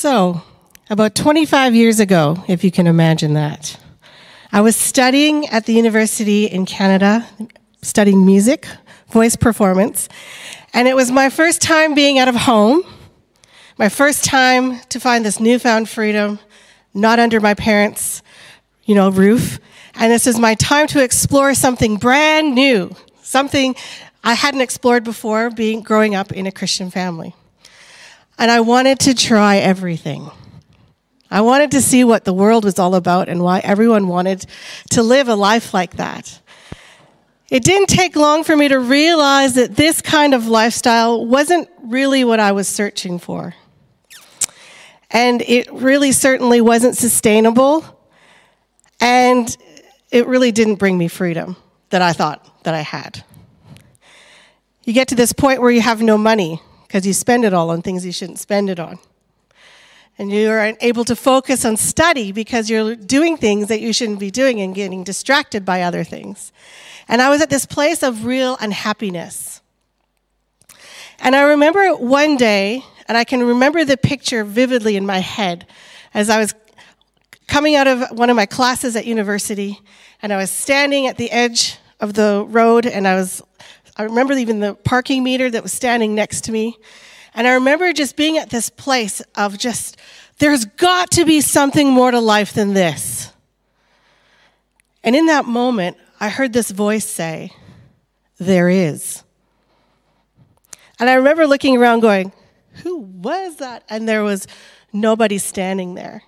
So, about 25 years ago, if you can imagine that, I was studying at the university in Canada, studying music, voice performance, and it was my first time being out of home, my first time to find this newfound freedom, not under my parents' you know, roof. And this is my time to explore something brand new, something I hadn't explored before being growing up in a Christian family. And I wanted to try everything. I wanted to see what the world was all about and why everyone wanted to live a life like that. It didn't take long for me to realize that this kind of lifestyle wasn't really what I was searching for. And it really certainly wasn't sustainable. And it really didn't bring me freedom that I thought that I had. You get to this point where you have no money because you spend it all on things you shouldn't spend it on. And you are able to focus on study because you're doing things that you shouldn't be doing and getting distracted by other things. And I was at this place of real unhappiness. And I remember one day, and I can remember the picture vividly in my head as I was coming out of one of my classes at university, and I was standing at the edge of the road, and I was, I remember even the parking meter that was standing next to me. And I remember just being at this place of just, there's got to be something more to life than this. And in that moment, I heard this voice say, There is. And I remember looking around going, Who was that? And there was nobody standing there.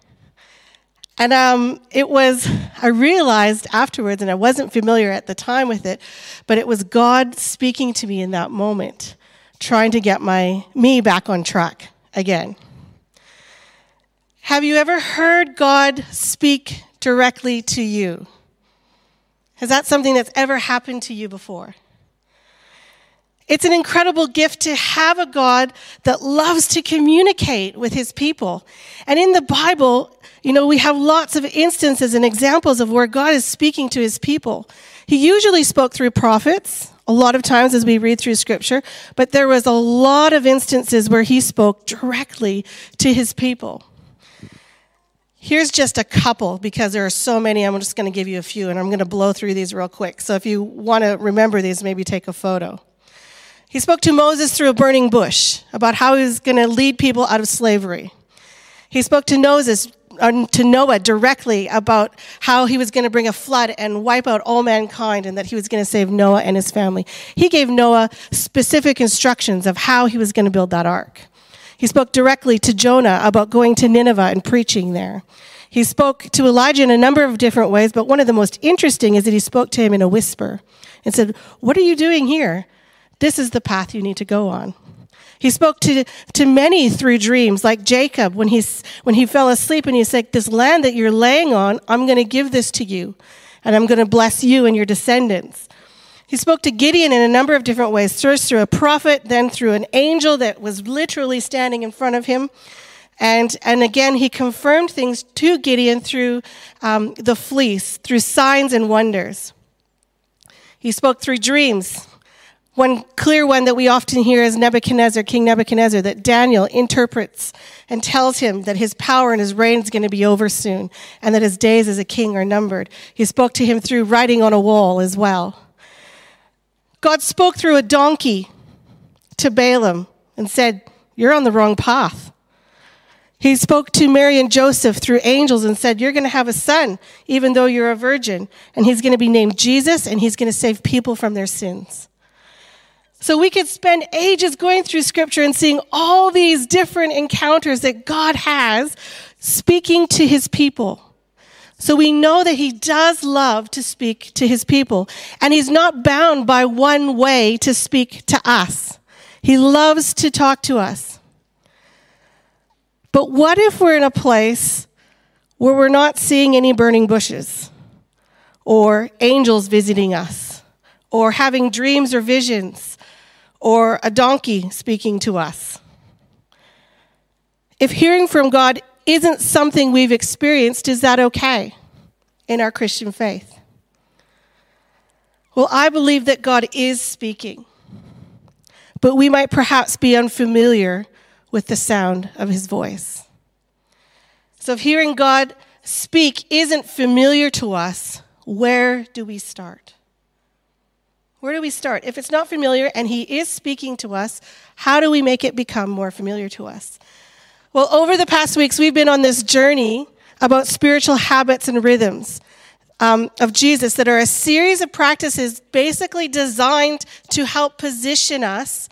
And um, it was, I realized afterwards, and I wasn't familiar at the time with it, but it was God speaking to me in that moment trying to get my me back on track again. Have you ever heard God speak directly to you? Has that something that's ever happened to you before? It's an incredible gift to have a God that loves to communicate with his people. And in the Bible, you know, we have lots of instances and examples of where God is speaking to his people. He usually spoke through prophets, a lot of times as we read through scripture, but there was a lot of instances where he spoke directly to his people. Here's just a couple because there are so many. I'm just going to give you a few and I'm going to blow through these real quick. So if you want to remember these, maybe take a photo. He spoke to Moses through a burning bush about how he was going to lead people out of slavery. He spoke to Moses uh, to Noah directly about how he was going to bring a flood and wipe out all mankind and that he was going to save Noah and his family. He gave Noah specific instructions of how he was going to build that ark. He spoke directly to Jonah about going to Nineveh and preaching there. He spoke to Elijah in a number of different ways, but one of the most interesting is that he spoke to him in a whisper and said, What are you doing here? This is the path you need to go on. He spoke to, to many through dreams, like Jacob when, he's, when he fell asleep and he said, This land that you're laying on, I'm going to give this to you, and I'm going to bless you and your descendants. He spoke to Gideon in a number of different ways, first through a prophet, then through an angel that was literally standing in front of him. And, and again, he confirmed things to Gideon through um, the fleece, through signs and wonders. He spoke through dreams. One clear one that we often hear is Nebuchadnezzar, King Nebuchadnezzar, that Daniel interprets and tells him that his power and his reign is going to be over soon and that his days as a king are numbered. He spoke to him through writing on a wall as well. God spoke through a donkey to Balaam and said, You're on the wrong path. He spoke to Mary and Joseph through angels and said, You're going to have a son, even though you're a virgin, and he's going to be named Jesus, and he's going to save people from their sins. So we could spend ages going through scripture and seeing all these different encounters that God has speaking to his people. So we know that he does love to speak to his people, and he's not bound by one way to speak to us. He loves to talk to us. But what if we're in a place where we're not seeing any burning bushes, or angels visiting us, or having dreams or visions? Or a donkey speaking to us. If hearing from God isn't something we've experienced, is that okay in our Christian faith? Well, I believe that God is speaking, but we might perhaps be unfamiliar with the sound of his voice. So if hearing God speak isn't familiar to us, where do we start? Where do we start? If it's not familiar and He is speaking to us, how do we make it become more familiar to us? Well, over the past weeks, we've been on this journey about spiritual habits and rhythms um, of Jesus that are a series of practices basically designed to help position us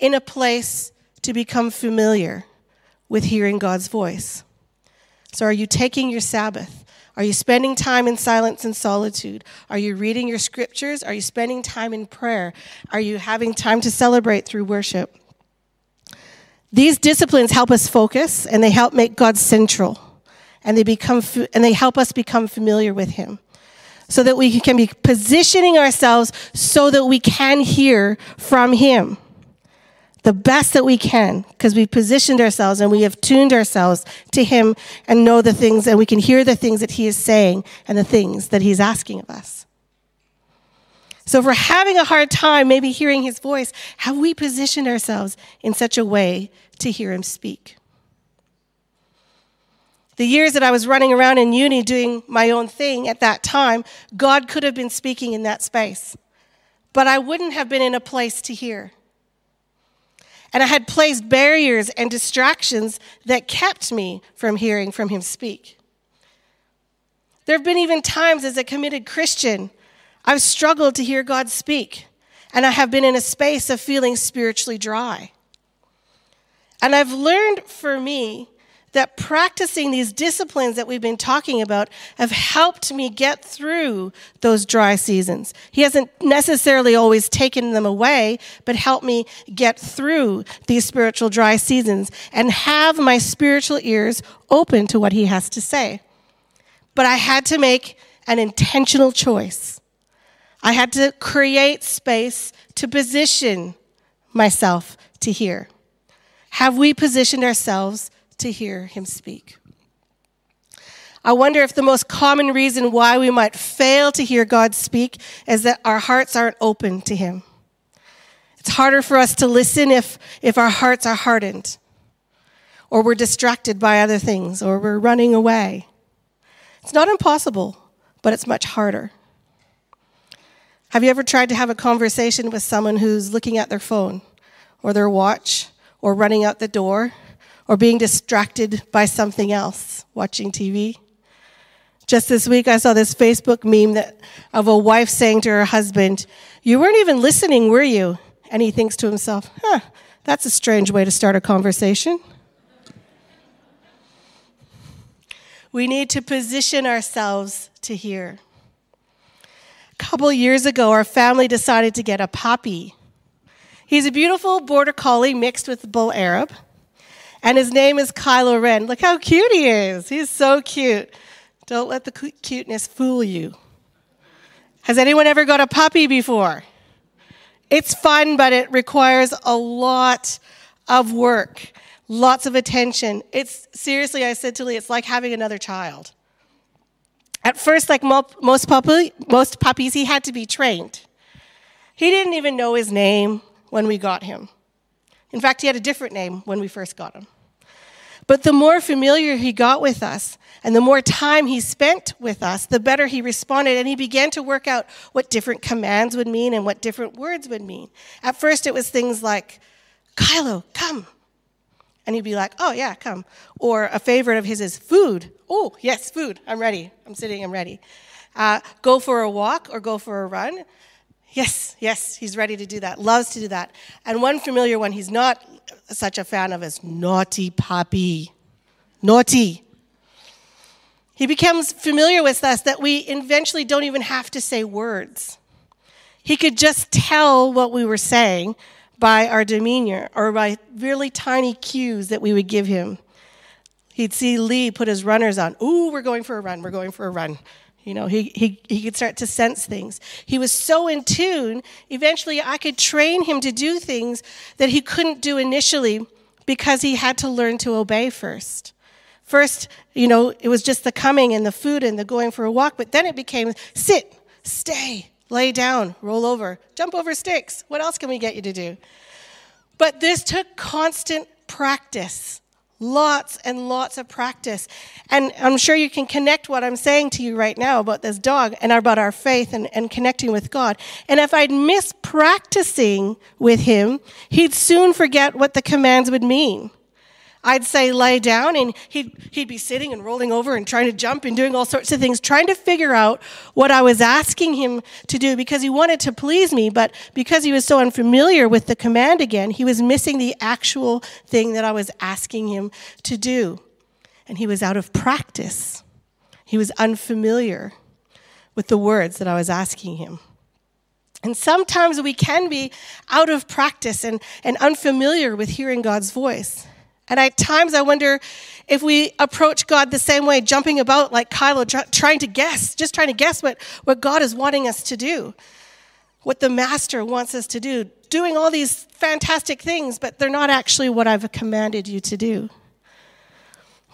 in a place to become familiar with hearing God's voice. So, are you taking your Sabbath? Are you spending time in silence and solitude? Are you reading your scriptures? Are you spending time in prayer? Are you having time to celebrate through worship? These disciplines help us focus and they help make God central and they become and they help us become familiar with him so that we can be positioning ourselves so that we can hear from him the best that we can because we've positioned ourselves and we have tuned ourselves to Him and know the things and we can hear the things that He is saying and the things that He's asking of us. So, if we're having a hard time maybe hearing His voice, have we positioned ourselves in such a way to hear Him speak? The years that I was running around in uni doing my own thing at that time, God could have been speaking in that space, but I wouldn't have been in a place to hear. And I had placed barriers and distractions that kept me from hearing from him speak. There have been even times as a committed Christian, I've struggled to hear God speak, and I have been in a space of feeling spiritually dry. And I've learned for me that practicing these disciplines that we've been talking about have helped me get through those dry seasons. He hasn't necessarily always taken them away, but helped me get through these spiritual dry seasons and have my spiritual ears open to what he has to say. But I had to make an intentional choice. I had to create space to position myself to hear. Have we positioned ourselves to hear him speak. I wonder if the most common reason why we might fail to hear God speak is that our hearts aren't open to him. It's harder for us to listen if, if our hearts are hardened, or we're distracted by other things, or we're running away. It's not impossible, but it's much harder. Have you ever tried to have a conversation with someone who's looking at their phone, or their watch, or running out the door? Or being distracted by something else, watching TV. Just this week, I saw this Facebook meme that, of a wife saying to her husband, You weren't even listening, were you? And he thinks to himself, Huh, that's a strange way to start a conversation. We need to position ourselves to hear. A couple years ago, our family decided to get a puppy. He's a beautiful border collie mixed with bull Arab. And his name is Kylo Ren. Look how cute he is. He's so cute. Don't let the cuteness fool you. Has anyone ever got a puppy before? It's fun, but it requires a lot of work, lots of attention. It's seriously, I said to Lee, it's like having another child. At first, like most, puppy, most puppies, he had to be trained. He didn't even know his name when we got him. In fact, he had a different name when we first got him. But the more familiar he got with us and the more time he spent with us, the better he responded. And he began to work out what different commands would mean and what different words would mean. At first, it was things like, Kylo, come. And he'd be like, oh, yeah, come. Or a favorite of his is food. Oh, yes, food. I'm ready. I'm sitting, I'm ready. Uh, go for a walk or go for a run. Yes, yes, he's ready to do that, loves to do that. And one familiar one he's not such a fan of is naughty puppy. Naughty. He becomes familiar with us that we eventually don't even have to say words. He could just tell what we were saying by our demeanor or by really tiny cues that we would give him. He'd see Lee put his runners on. Ooh, we're going for a run, we're going for a run. You know, he, he, he could start to sense things. He was so in tune, eventually I could train him to do things that he couldn't do initially because he had to learn to obey first. First, you know, it was just the coming and the food and the going for a walk, but then it became sit, stay, lay down, roll over, jump over sticks. What else can we get you to do? But this took constant practice, Lots and lots of practice. And I'm sure you can connect what I'm saying to you right now about this dog and about our faith and, and connecting with God. And if I'd miss practicing with him, he'd soon forget what the commands would mean. I'd say lay down, and he'd, he'd be sitting and rolling over and trying to jump and doing all sorts of things, trying to figure out what I was asking him to do because he wanted to please me, but because he was so unfamiliar with the command again, he was missing the actual thing that I was asking him to do. And he was out of practice, he was unfamiliar with the words that I was asking him. And sometimes we can be out of practice and, and unfamiliar with hearing God's voice. And at times I wonder if we approach God the same way, jumping about like Kylo, trying to guess, just trying to guess what, what God is wanting us to do, what the Master wants us to do, doing all these fantastic things, but they're not actually what I've commanded you to do.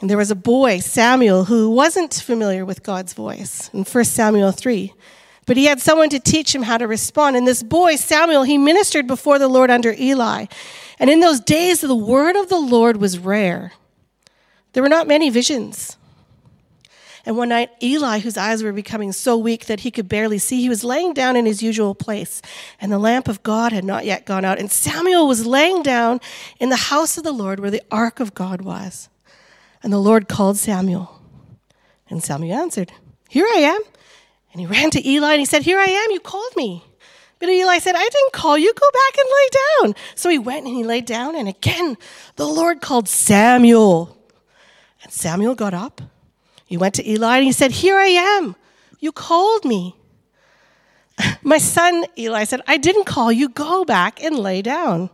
And there was a boy, Samuel, who wasn't familiar with God's voice in 1 Samuel 3. But he had someone to teach him how to respond. And this boy, Samuel, he ministered before the Lord under Eli. And in those days, the word of the Lord was rare. There were not many visions. And one night, Eli, whose eyes were becoming so weak that he could barely see, he was laying down in his usual place, and the lamp of God had not yet gone out. And Samuel was laying down in the house of the Lord where the ark of God was. And the Lord called Samuel. And Samuel answered, Here I am. And he ran to Eli and he said, Here I am, you called me. But Eli said, I didn't call you, go back and lay down. So he went and he lay down, and again the Lord called Samuel. And Samuel got up. He went to Eli and he said, Here I am, you called me. My son, Eli said, I didn't call you, go back and lay down.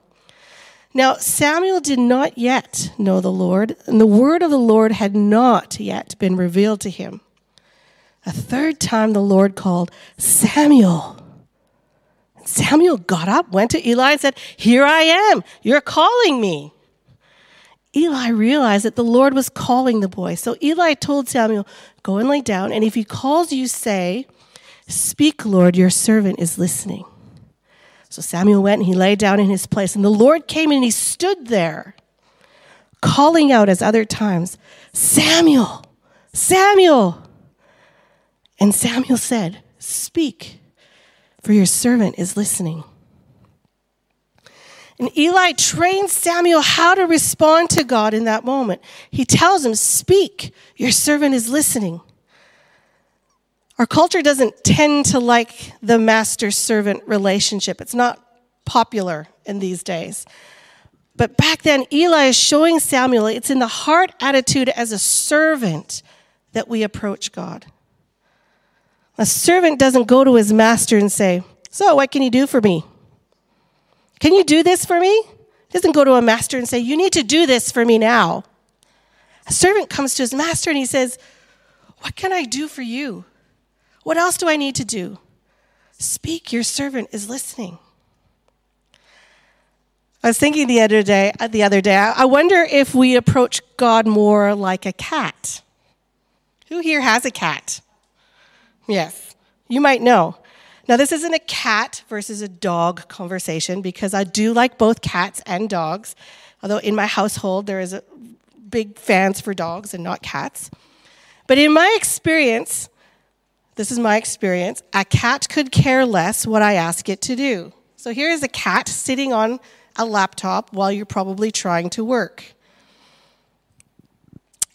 Now, Samuel did not yet know the Lord, and the word of the Lord had not yet been revealed to him. A third time the Lord called, Samuel. Samuel got up, went to Eli, and said, Here I am. You're calling me. Eli realized that the Lord was calling the boy. So Eli told Samuel, Go and lay down, and if he calls you, say, Speak, Lord, your servant is listening. So Samuel went and he lay down in his place, and the Lord came and he stood there, calling out as other times, Samuel, Samuel. And Samuel said, Speak, for your servant is listening. And Eli trains Samuel how to respond to God in that moment. He tells him, Speak, your servant is listening. Our culture doesn't tend to like the master servant relationship, it's not popular in these days. But back then, Eli is showing Samuel it's in the heart attitude as a servant that we approach God. A servant doesn't go to his master and say, So, what can you do for me? Can you do this for me? He doesn't go to a master and say, You need to do this for me now. A servant comes to his master and he says, What can I do for you? What else do I need to do? Speak, your servant is listening. I was thinking the other day, uh, the other day, I wonder if we approach God more like a cat. Who here has a cat? Yes, you might know. Now, this isn't a cat versus a dog conversation because I do like both cats and dogs, although in my household there is a big fans for dogs and not cats. But in my experience, this is my experience, a cat could care less what I ask it to do. So here is a cat sitting on a laptop while you're probably trying to work.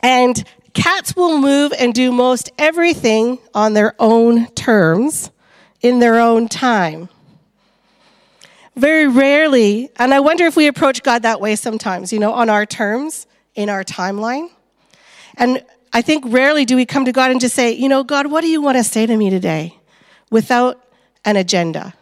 And Cats will move and do most everything on their own terms, in their own time. Very rarely, and I wonder if we approach God that way sometimes, you know, on our terms, in our timeline. And I think rarely do we come to God and just say, you know, God, what do you want to say to me today? Without an agenda.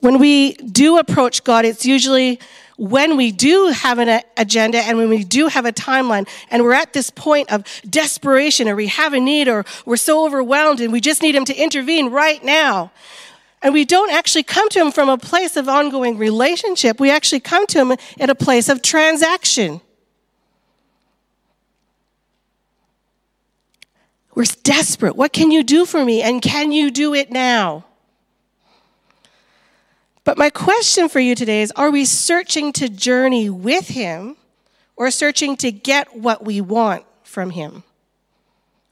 When we do approach God, it's usually when we do have an agenda and when we do have a timeline and we're at this point of desperation or we have a need or we're so overwhelmed and we just need him to intervene right now. And we don't actually come to him from a place of ongoing relationship. We actually come to him at a place of transaction. We're desperate. What can you do for me? And can you do it now? But my question for you today is Are we searching to journey with Him, or searching to get what we want from Him?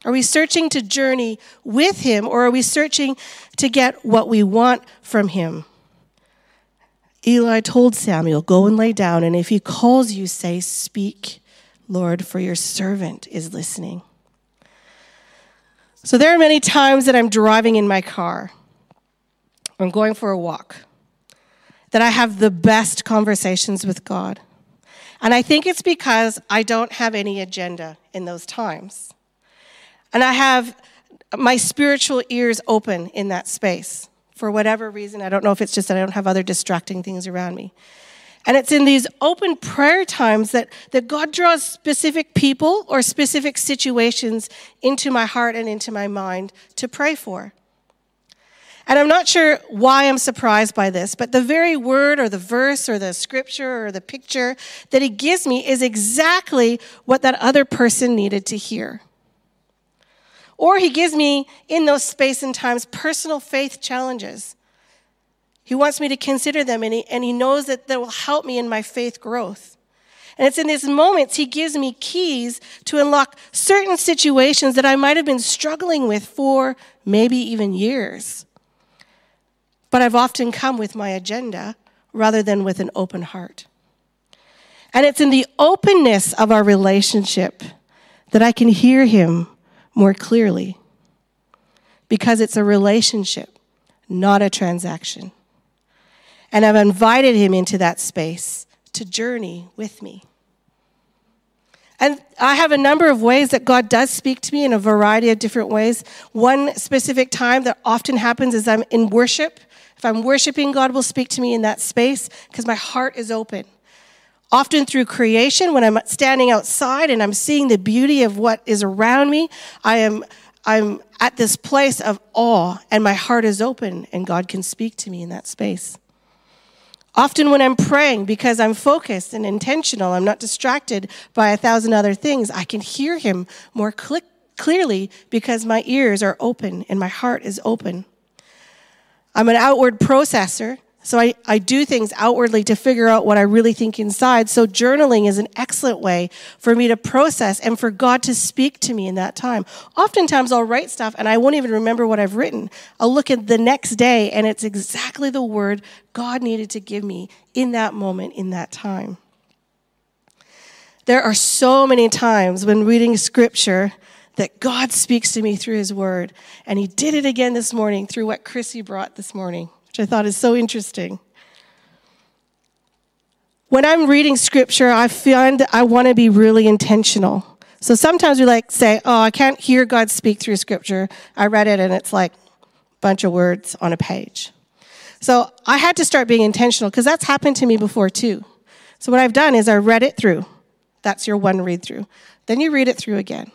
Are we searching to journey with Him, or are we searching to get what we want from Him? Eli told Samuel, Go and lay down, and if he calls you, say, Speak, Lord, for your servant is listening. So there are many times that I'm driving in my car, I'm going for a walk, that I have the best conversations with God. And I think it's because I don't have any agenda in those times. And I have my spiritual ears open in that space for whatever reason. I don't know if it's just that I don't have other distracting things around me. And it's in these open prayer times that, that God draws specific people or specific situations into my heart and into my mind to pray for. And I'm not sure why I'm surprised by this, but the very word or the verse or the scripture or the picture that he gives me is exactly what that other person needed to hear. Or he gives me, in those space and times, personal faith challenges. He wants me to consider them, and he, and he knows that that will help me in my faith growth. And it's in these moments he gives me keys to unlock certain situations that I might have been struggling with for maybe even years. But I've often come with my agenda rather than with an open heart. And it's in the openness of our relationship that I can hear him more clearly because it's a relationship, not a transaction. And I've invited him into that space to journey with me. And I have a number of ways that God does speak to me in a variety of different ways. One specific time that often happens is I'm in worship. If I'm worshiping, God will speak to me in that space because my heart is open. Often through creation, when I'm standing outside and I'm seeing the beauty of what is around me, I am I'm at this place of awe and my heart is open and God can speak to me in that space. Often when I'm praying, because I'm focused and intentional, I'm not distracted by a thousand other things, I can hear Him more cl- clearly because my ears are open and my heart is open. I'm an outward processor, so I, I do things outwardly to figure out what I really think inside. So journaling is an excellent way for me to process and for God to speak to me in that time. Oftentimes I'll write stuff and I won't even remember what I've written. I'll look at the next day and it's exactly the word God needed to give me in that moment, in that time. There are so many times when reading scripture that God speaks to me through his word. And he did it again this morning through what Chrissy brought this morning which I thought is so interesting. When I'm reading scripture, I find I want to be really intentional. So sometimes we like say, "Oh, I can't hear God speak through scripture." I read it and it's like a bunch of words on a page. So I had to start being intentional because that's happened to me before too. So what I've done is I read it through. That's your one read through. Then you read it through again.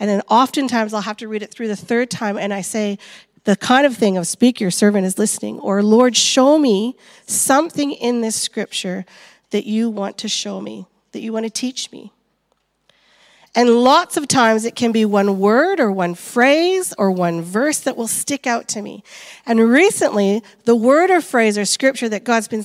And then oftentimes I'll have to read it through the third time and I say, the kind of thing of speak, your servant is listening, or Lord, show me something in this scripture that you want to show me, that you want to teach me. And lots of times it can be one word or one phrase or one verse that will stick out to me. And recently, the word or phrase or scripture that God's been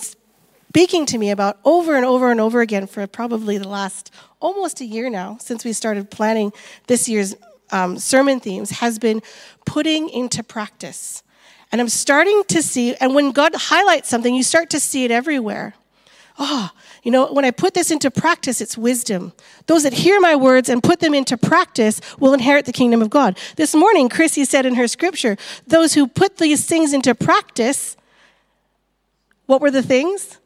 speaking to me about over and over and over again for probably the last almost a year now since we started planning this year's um, sermon themes has been putting into practice. And I'm starting to see, and when God highlights something, you start to see it everywhere. Oh, you know, when I put this into practice, it's wisdom. Those that hear my words and put them into practice will inherit the kingdom of God. This morning, Chrissy said in her scripture, those who put these things into practice, what were the things?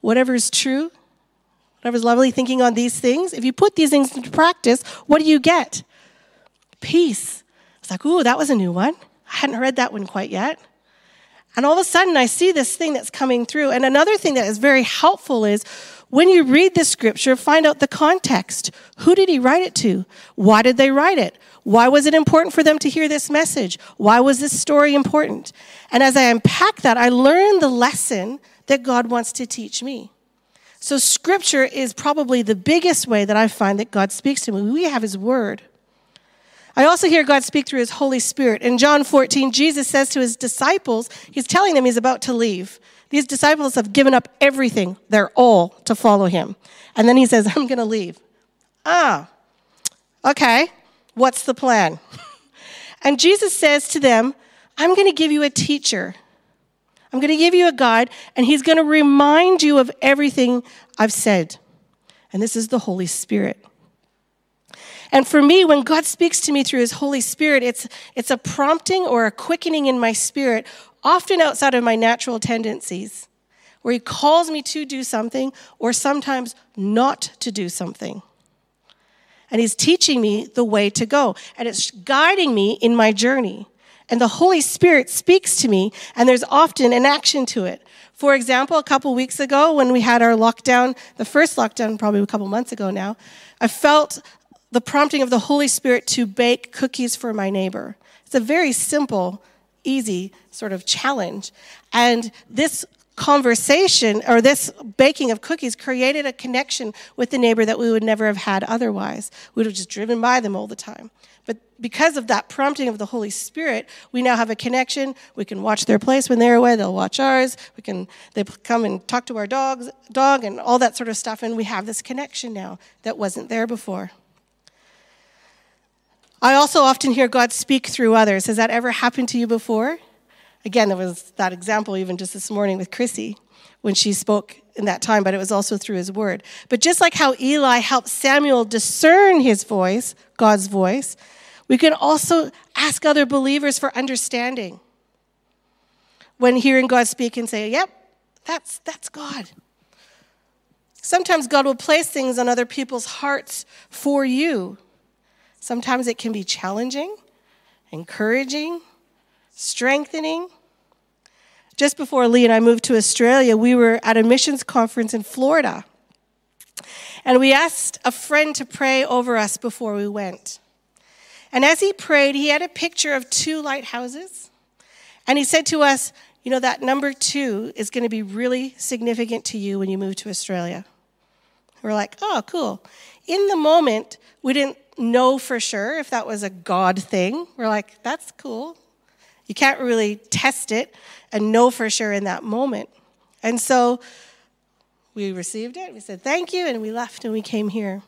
Whatever is true, whatever is lovely, thinking on these things. If you put these things into practice, what do you get? peace. It's like, ooh, that was a new one. I hadn't read that one quite yet. And all of a sudden, I see this thing that's coming through. And another thing that is very helpful is when you read the scripture, find out the context. Who did he write it to? Why did they write it? Why was it important for them to hear this message? Why was this story important? And as I unpack that, I learn the lesson that God wants to teach me. So, scripture is probably the biggest way that I find that God speaks to me. We have his word. I also hear God speak through his Holy Spirit. In John 14, Jesus says to his disciples, he's telling them he's about to leave. These disciples have given up everything, their all, to follow him. And then he says, I'm going to leave. Ah, okay. What's the plan? and Jesus says to them, I'm going to give you a teacher. I'm going to give you a guide, and he's going to remind you of everything I've said. And this is the Holy Spirit. And for me, when God speaks to me through his Holy Spirit, it's, it's a prompting or a quickening in my spirit, often outside of my natural tendencies, where he calls me to do something or sometimes not to do something. And he's teaching me the way to go, and it's guiding me in my journey. And the Holy Spirit speaks to me, and there's often an action to it. For example, a couple weeks ago when we had our lockdown, the first lockdown, probably a couple months ago now, I felt the prompting of the Holy Spirit to bake cookies for my neighbor. It's a very simple, easy sort of challenge. And this conversation or this baking of cookies created a connection with the neighbor that we would never have had otherwise. We would have just driven by them all the time. But because of that prompting of the Holy Spirit, we now have a connection. We can watch their place when they're away, they'll watch ours. We can they come and talk to our dogs, dog and all that sort of stuff and we have this connection now that wasn't there before. I also often hear God speak through others. Has that ever happened to you before? Again, there was that example even just this morning with Chrissy when she spoke in that time, but it was also through his word. But just like how Eli helped Samuel discern his voice, God's voice, we can also ask other believers for understanding. When hearing God speak and say, Yep, that's, that's God. Sometimes God will place things on other people's hearts for you Sometimes it can be challenging, encouraging, strengthening. Just before Lee and I moved to Australia, we were at a missions conference in Florida. And we asked a friend to pray over us before we went. And as he prayed, he had a picture of two lighthouses. And he said to us, You know, that number two is going to be really significant to you when you move to Australia. We're like, Oh, cool. In the moment, we didn't know for sure if that was a God thing. We're like, that's cool. You can't really test it and know for sure in that moment. And so we received it, we said thank you, and we left and we came here.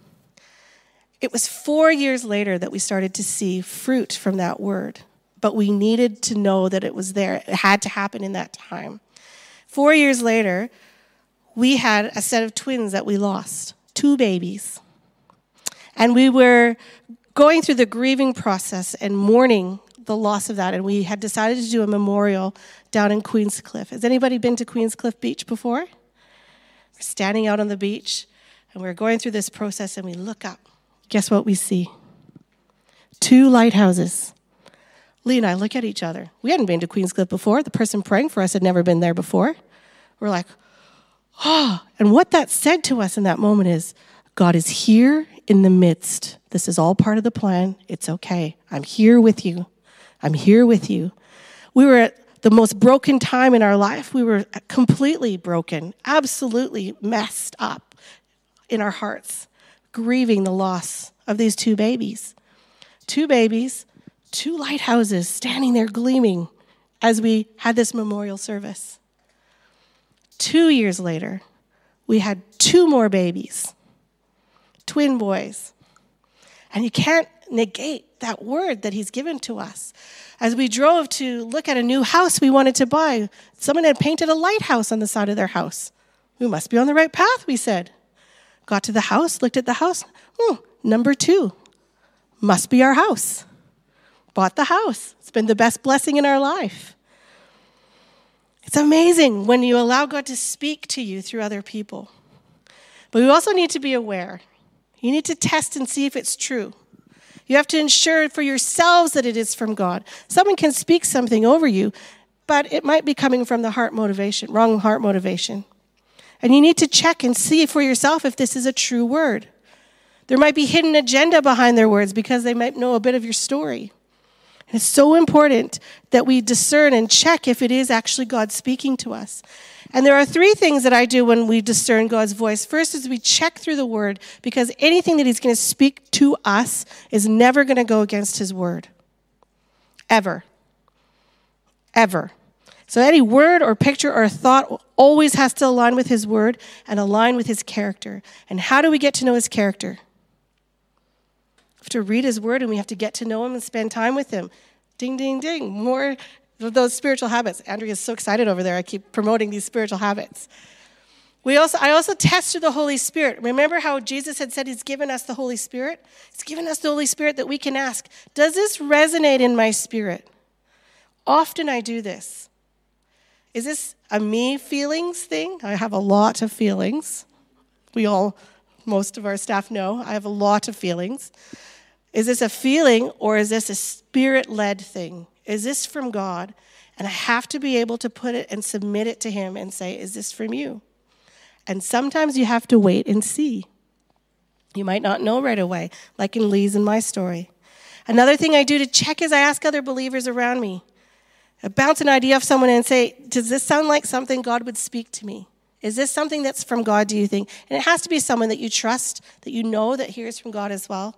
It was four years later that we started to see fruit from that word, but we needed to know that it was there. It had to happen in that time. Four years later, we had a set of twins that we lost, two babies. And we were going through the grieving process and mourning the loss of that. And we had decided to do a memorial down in Queenscliff. Has anybody been to Queenscliff Beach before? We're standing out on the beach and we're going through this process and we look up. Guess what we see? Two lighthouses. Lee and I look at each other. We hadn't been to Queenscliff before. The person praying for us had never been there before. We're like, oh. And what that said to us in that moment is God is here in the midst. This is all part of the plan. It's okay. I'm here with you. I'm here with you. We were at the most broken time in our life. We were completely broken, absolutely messed up in our hearts, grieving the loss of these two babies. Two babies, two lighthouses standing there gleaming as we had this memorial service. Two years later, we had two more babies twin boys. And you can't negate that word that he's given to us. As we drove to look at a new house we wanted to buy, someone had painted a lighthouse on the side of their house. We must be on the right path, we said. Got to the house, looked at the house. Hmm, number two, must be our house. Bought the house. It's been the best blessing in our life. It's amazing when you allow God to speak to you through other people. But we also need to be aware you need to test and see if it's true. You have to ensure for yourselves that it is from God. Someone can speak something over you, but it might be coming from the heart motivation, wrong heart motivation. And you need to check and see for yourself if this is a true word. There might be hidden agenda behind their words because they might know a bit of your story. And it's so important that we discern and check if it is actually God speaking to us. And there are three things that I do when we discern God's voice. First is we check through the word because anything that he's going to speak to us is never going to go against his word. Ever. Ever. So any word or picture or thought always has to align with his word and align with his character. And how do we get to know his character? We have to read his word and we have to get to know him and spend time with him. Ding, ding, ding. More those spiritual habits. Andrea is so excited over there. I keep promoting these spiritual habits. We also, I also tested the Holy Spirit. Remember how Jesus had said He's given us the Holy Spirit? He's given us the Holy Spirit that we can ask, Does this resonate in my spirit? Often I do this. Is this a me feelings thing? I have a lot of feelings. We all, most of our staff know, I have a lot of feelings. Is this a feeling or is this a spirit led thing? Is this from God? And I have to be able to put it and submit it to Him and say, Is this from you? And sometimes you have to wait and see. You might not know right away, like in Lee's and my story. Another thing I do to check is I ask other believers around me bounce an idea off someone and say, Does this sound like something God would speak to me? Is this something that's from God, do you think? And it has to be someone that you trust, that you know that hears from God as well.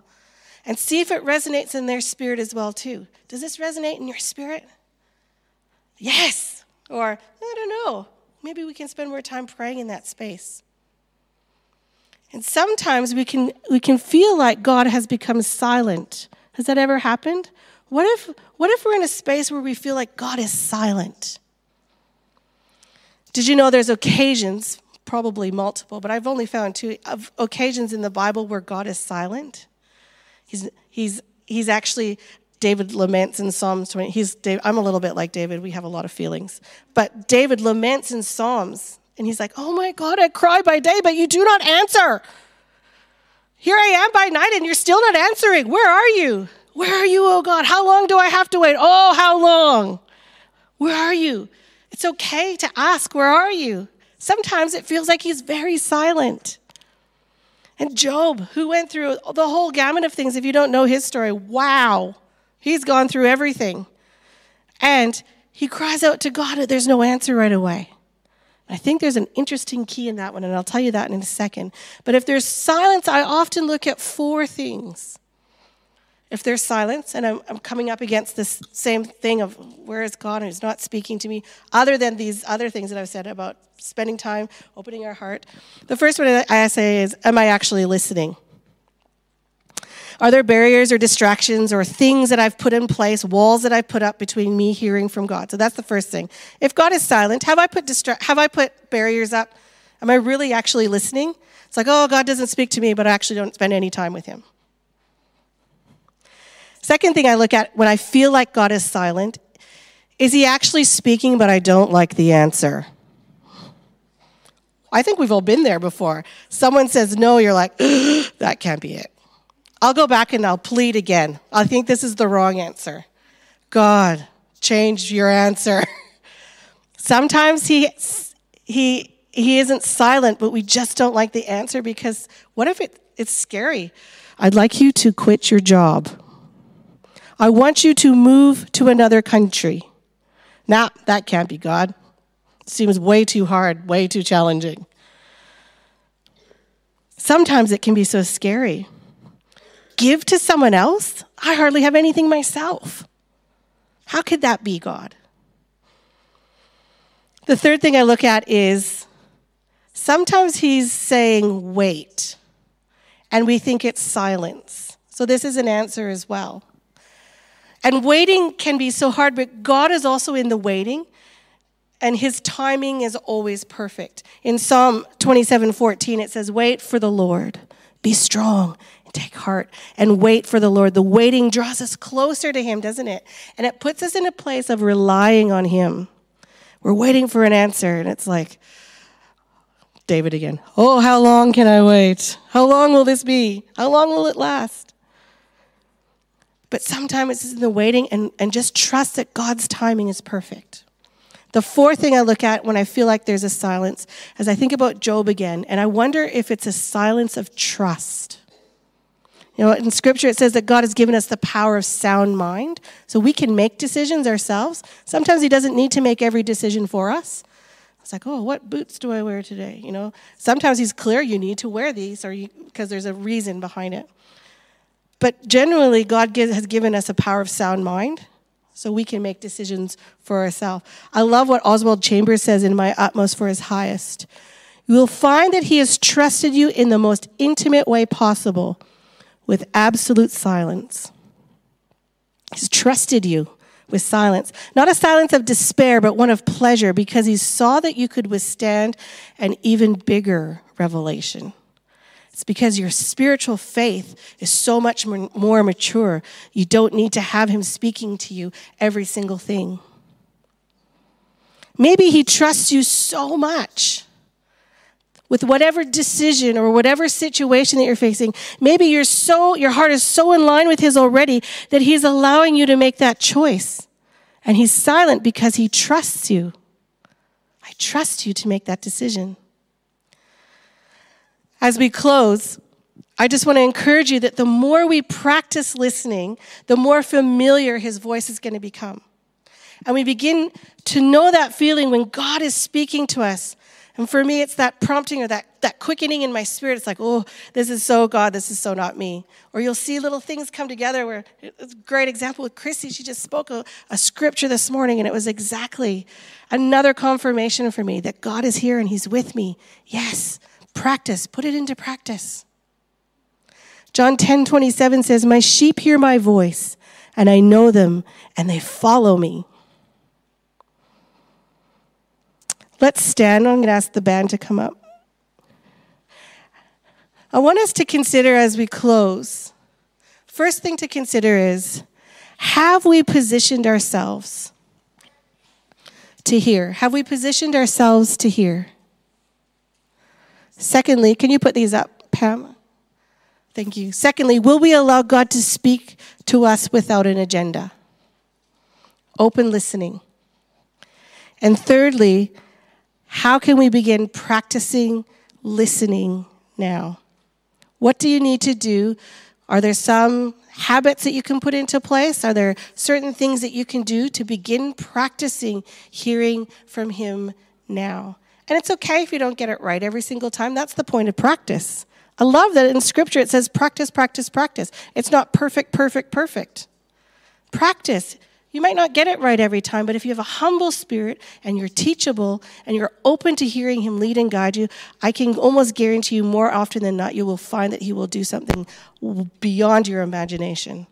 And see if it resonates in their spirit as well, too. Does this resonate in your spirit? Yes. Or, I don't know. Maybe we can spend more time praying in that space. And sometimes we can, we can feel like God has become silent. Has that ever happened? What if, what if we're in a space where we feel like God is silent? Did you know there's occasions, probably multiple, but I've only found two of occasions in the Bible where God is silent? He's, he's, he's actually, David laments in Psalms 20. He's, I'm a little bit like David, we have a lot of feelings. But David laments in Psalms, and he's like, Oh my God, I cry by day, but you do not answer. Here I am by night, and you're still not answering. Where are you? Where are you, oh God? How long do I have to wait? Oh, how long? Where are you? It's okay to ask, Where are you? Sometimes it feels like he's very silent. And Job, who went through the whole gamut of things, if you don't know his story, wow, he's gone through everything. And he cries out to God, there's no answer right away. I think there's an interesting key in that one, and I'll tell you that in a second. But if there's silence, I often look at four things if there's silence and I'm, I'm, coming up against this same thing of where is God and He's not speaking to me, other than these other things that I've said about spending time, opening our heart, the first one I say is, Am I actually listening? Are there barriers or distractions or things that I've put in place, walls that I've put up between me hearing from God? So that's the first thing. If God is silent, have I put distra- have I put barriers up? Am I really actually listening? It's like, oh, God doesn't speak to me, but I actually don't spend any time with him. Second thing I look at when I feel like God is silent is he actually speaking, but I don't like the answer? I think we've all been there before. Someone says no, you're like, that can't be it. I'll go back and I'll plead again. I think this is the wrong answer. God, change your answer. Sometimes he, he, he isn't silent, but we just don't like the answer because what if it, it's scary? I'd like you to quit your job. I want you to move to another country. Now, that can't be God. Seems way too hard, way too challenging. Sometimes it can be so scary. Give to someone else? I hardly have anything myself. How could that be God? The third thing I look at is sometimes he's saying, wait, and we think it's silence. So this is an answer as well. And waiting can be so hard, but God is also in the waiting, and his timing is always perfect. In Psalm 27 14, it says, Wait for the Lord, be strong, and take heart, and wait for the Lord. The waiting draws us closer to him, doesn't it? And it puts us in a place of relying on him. We're waiting for an answer, and it's like, David again. Oh, how long can I wait? How long will this be? How long will it last? But sometimes it's in the waiting and, and just trust that God's timing is perfect. The fourth thing I look at when I feel like there's a silence is I think about Job again, and I wonder if it's a silence of trust. You know, in scripture it says that God has given us the power of sound mind, so we can make decisions ourselves. Sometimes He doesn't need to make every decision for us. It's like, oh, what boots do I wear today? You know, sometimes He's clear you need to wear these, or because there's a reason behind it. But generally, God has given us a power of sound mind. so we can make decisions for ourselves. I love what Oswald Chambers says in My Utmost for His Highest. You will find that He has trusted you in the most intimate way possible with absolute silence. He's trusted you with silence. Not a silence of despair, but one of pleasure because He saw that you could withstand an even bigger revelation. It's because your spiritual faith is so much more mature. You don't need to have Him speaking to you every single thing. Maybe He trusts you so much with whatever decision or whatever situation that you're facing. Maybe you're so, your heart is so in line with His already that He's allowing you to make that choice. And He's silent because He trusts you. I trust you to make that decision. As we close, I just want to encourage you that the more we practice listening, the more familiar his voice is going to become. And we begin to know that feeling when God is speaking to us. And for me, it's that prompting or that, that quickening in my spirit. It's like, oh, this is so God, this is so not me. Or you'll see little things come together where it's a great example with Chrissy. She just spoke a, a scripture this morning, and it was exactly another confirmation for me that God is here and He's with me. Yes, Practice, put it into practice. John 10 27 says, My sheep hear my voice, and I know them, and they follow me. Let's stand. I'm going to ask the band to come up. I want us to consider as we close. First thing to consider is have we positioned ourselves to hear? Have we positioned ourselves to hear? Secondly, can you put these up, Pam? Thank you. Secondly, will we allow God to speak to us without an agenda? Open listening. And thirdly, how can we begin practicing listening now? What do you need to do? Are there some habits that you can put into place? Are there certain things that you can do to begin practicing hearing from Him now? And it's okay if you don't get it right every single time. That's the point of practice. I love that in scripture it says practice, practice, practice. It's not perfect, perfect, perfect. Practice. You might not get it right every time, but if you have a humble spirit and you're teachable and you're open to hearing Him lead and guide you, I can almost guarantee you more often than not, you will find that He will do something beyond your imagination.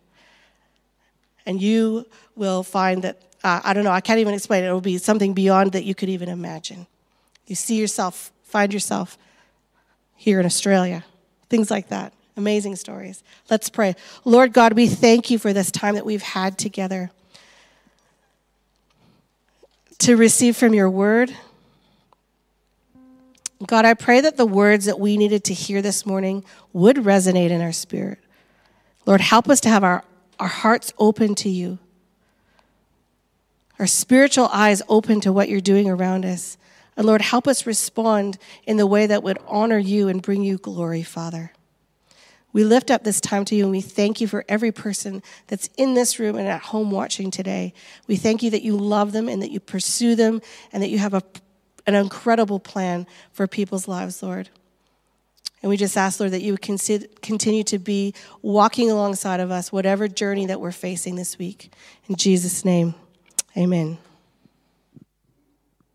And you will find that, uh, I don't know, I can't even explain it. It will be something beyond that you could even imagine. You see yourself, find yourself here in Australia. Things like that. Amazing stories. Let's pray. Lord God, we thank you for this time that we've had together to receive from your word. God, I pray that the words that we needed to hear this morning would resonate in our spirit. Lord, help us to have our, our hearts open to you, our spiritual eyes open to what you're doing around us. And Lord, help us respond in the way that would honor you and bring you glory, Father. We lift up this time to you and we thank you for every person that's in this room and at home watching today. We thank you that you love them and that you pursue them and that you have a, an incredible plan for people's lives, Lord. And we just ask, Lord, that you would continue to be walking alongside of us, whatever journey that we're facing this week. In Jesus' name, amen.